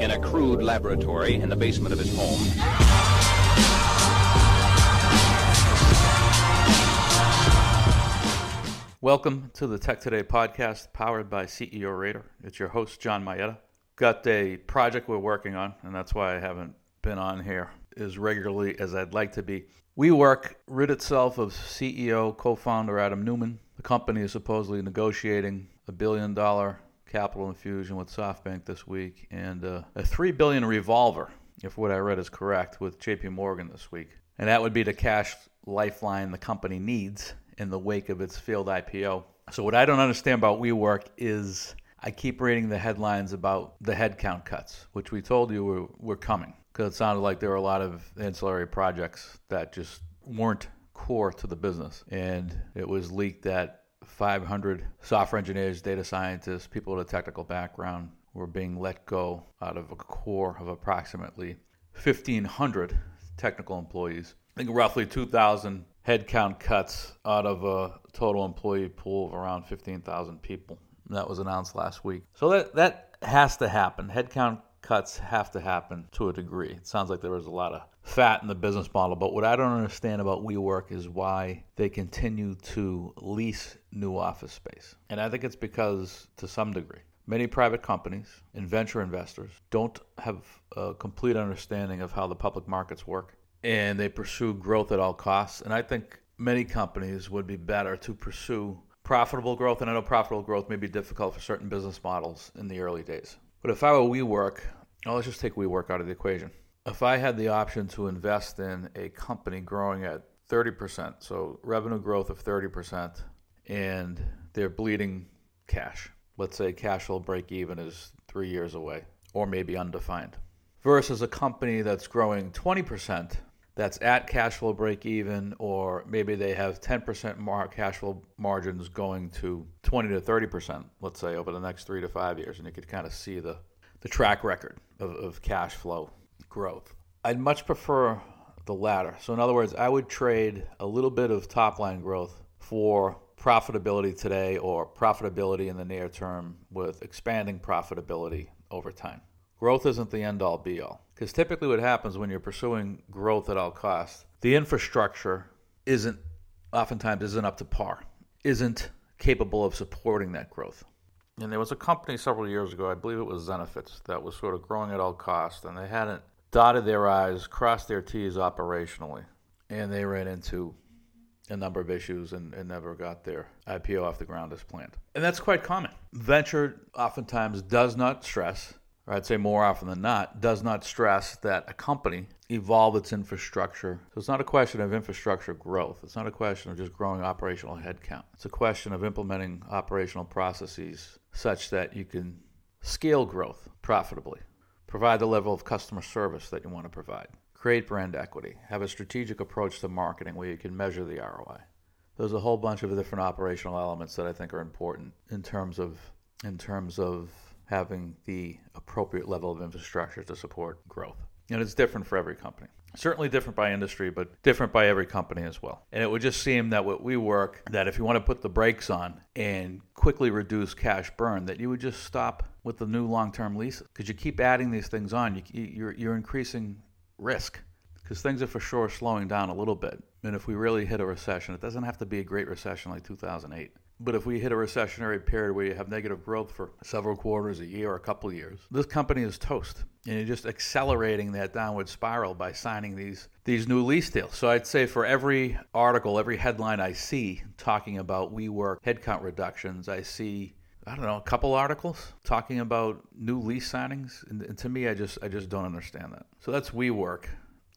in a crude laboratory in the basement of his home. Welcome to the Tech Today podcast powered by CEO Radar. It's your host, John Mayetta. Got a project we're working on, and that's why I haven't been on here as regularly as I'd like to be. WeWork rid itself of CEO, co founder Adam Neumann. The company is supposedly negotiating a billion dollar capital infusion with SoftBank this week and uh, a three billion revolver, if what I read is correct, with JP Morgan this week. And that would be the cash lifeline the company needs in the wake of its failed IPO. So what I don't understand about WeWork is I keep reading the headlines about the headcount cuts, which we told you were, were coming because it sounded like there were a lot of ancillary projects that just weren't core to the business. And it was leaked that 500 software engineers, data scientists, people with a technical background were being let go out of a core of approximately 1,500 technical employees. I think roughly 2,000 headcount cuts out of a total employee pool of around 15,000 people. That was announced last week. So that, that has to happen. Headcount cuts have to happen to a degree. It sounds like there was a lot of fat in the business model, but what I don't understand about WeWork is why they continue to lease new office space. And I think it's because, to some degree, many private companies and venture investors don't have a complete understanding of how the public markets work and they pursue growth at all costs. And I think many companies would be better to pursue profitable growth. And I know profitable growth may be difficult for certain business models in the early days. But if I were WeWork, well, let's just take WeWork out of the equation. If I had the option to invest in a company growing at 30%, so revenue growth of 30%, and they're bleeding cash, let's say cash flow break even is three years away, or maybe undefined, versus a company that's growing 20% that's at cash flow break even, or maybe they have 10% more cash flow margins going to 20 to 30%, let's say, over the next three to five years. And you could kind of see the, the track record of, of cash flow growth. I'd much prefer the latter. So, in other words, I would trade a little bit of top line growth for profitability today or profitability in the near term with expanding profitability over time. Growth isn't the end all be all. Because typically, what happens when you're pursuing growth at all costs, the infrastructure isn't, oftentimes, isn't up to par, isn't capable of supporting that growth. And there was a company several years ago, I believe it was Zenefits, that was sort of growing at all costs, and they hadn't dotted their I's, crossed their T's operationally. And they ran into a number of issues and, and, never got their IPO off the ground as planned. And that's quite common. Venture oftentimes does not stress or I'd say more often than not, does not stress that a company evolve its infrastructure. So it's not a question of infrastructure growth. It's not a question of just growing operational headcount. It's a question of implementing operational processes such that you can scale growth profitably, provide the level of customer service that you want to provide, create brand equity, have a strategic approach to marketing where you can measure the ROI. There's a whole bunch of different operational elements that I think are important in terms of in terms of having the appropriate level of infrastructure to support growth. And it's different for every company. Certainly different by industry, but different by every company as well. And it would just seem that what WeWork, that if you want to put the brakes on and quickly reduce cash burn, that you would just stop with the new long-term leases because you keep adding these things on. You, you're, you're increasing risk because things are for sure slowing down a little bit. And if we really hit a recession, it doesn't have to be a great recession like 2008. But if we hit a recessionary period where you have negative growth for several quarters, a year, or a couple of years, this company is toast. And you're just accelerating that downward spiral by signing these these new lease deals. So I'd say for every article, every headline I see talking about WeWork headcount reductions, I see I don't know, a couple articles talking about new lease signings, and, and, to me, I just I just don't understand that. So that's WeWork,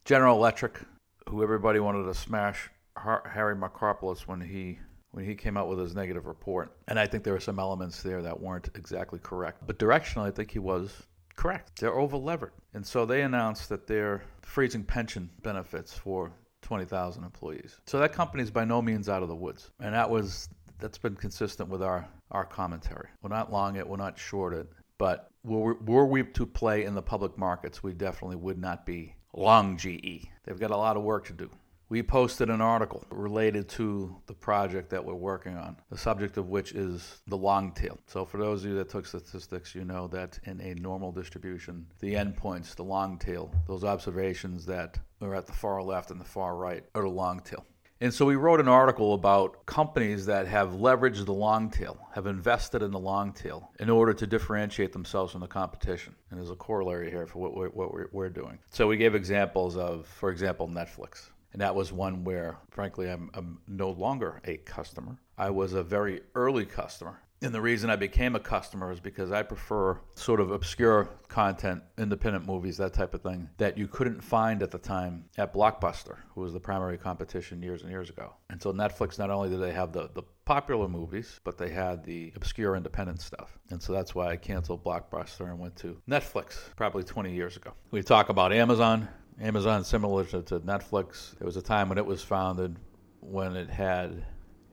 General Electric, who everybody wanted to smash Harry Markopolos when he when he came out with his negative report. And I think there were some elements there that weren't exactly correct. But directionally, I think he was correct. They're over levered. And so they announced that they're freezing pension benefits for 20,000 employees. So that company is by no means out of the woods. And that was that's been consistent with our our commentary. We're not long it, we're not short it, but were, were we to play in the public markets, we definitely would not be long GE. They've got a lot of work to do. We posted an article related to the project that we're working on, the subject of which is the long tail. So, for those of you that took statistics, you know that in a normal distribution, the endpoints, the long tail, those observations that are at the far left and the far right are the long tail. And so we wrote an article about companies that have leveraged the long tail, have invested in the long tail in order to differentiate themselves from the competition. And there's a corollary here for what we're, what we're doing. So we gave examples of, for example, Netflix. And that was one where, frankly, I'm, I'm no longer a customer. I was a very early customer and the reason I became a customer is because I prefer sort of obscure content, independent movies, that type of thing, that you couldn't find at the time at Blockbuster, who was the primary competition years and years ago. And so Netflix, not only did they have the, the popular movies, but they had the obscure independent stuff. And so that's why I canceled Blockbuster and went to Netflix probably 20 years ago. We talk about Amazon. Amazon, similar to, to Netflix, there was a time when it was founded when it had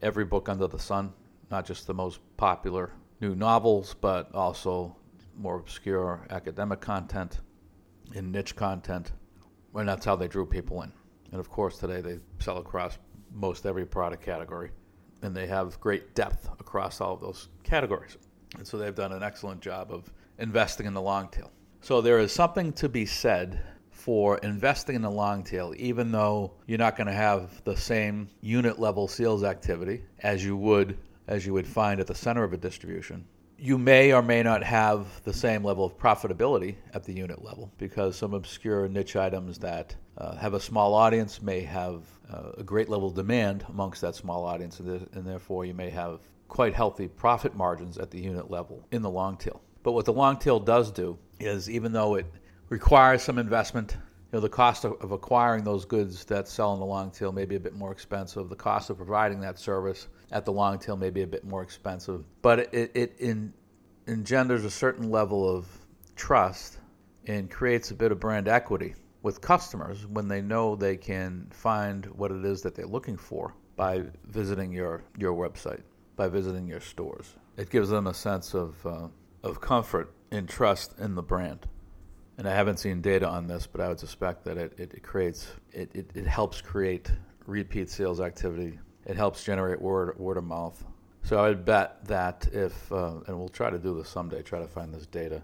every book under the sun not just the most popular new novels, but also more obscure academic content and niche content. And that's how they drew people in. And of course, today they sell across most every product category. And they have great depth across all of those categories. And so they've done an excellent job of investing in the long tail. So there is something to be said for investing in the long tail, even though you're not going to have the same unit level sales activity as you would as you would find at the center of a distribution. You may or may not have the same level of profitability at the unit level because some obscure niche items that uh, have a small audience may have uh, a great level of demand amongst that small audience, and, th- and therefore you may have quite healthy profit margins at the unit level in the long tail. But what the long tail does do is, even though it requires some investment You know, the cost of, of, acquiring those goods that sell in the long tail may be a bit more expensive. The cost of providing that service at the long tail may be a bit more expensive. But it, it in, engenders a certain level of trust and creates a bit of brand equity with customers when they know they can find what it is that they're looking for by visiting your, your website, by visiting your stores. It gives them a sense of, uh, of comfort and trust in the brand and I haven't seen data on this, but I would suspect that it, it, creates it, it, it, helps create repeat sales activity. It helps generate word word of mouth. So I would bet that if uh, and we'll try to do this someday, try to find this data,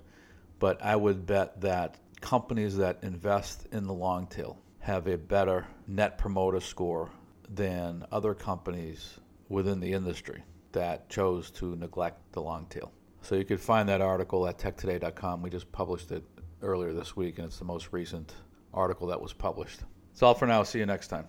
but I would bet that companies that invest in the long tail have a better net promoter score than other companies within the industry that chose to neglect the long tail. So you could find that article at techtoday.com. We just published it earlier this week, and it's the most recent article that was published. That's all for now. See you next time.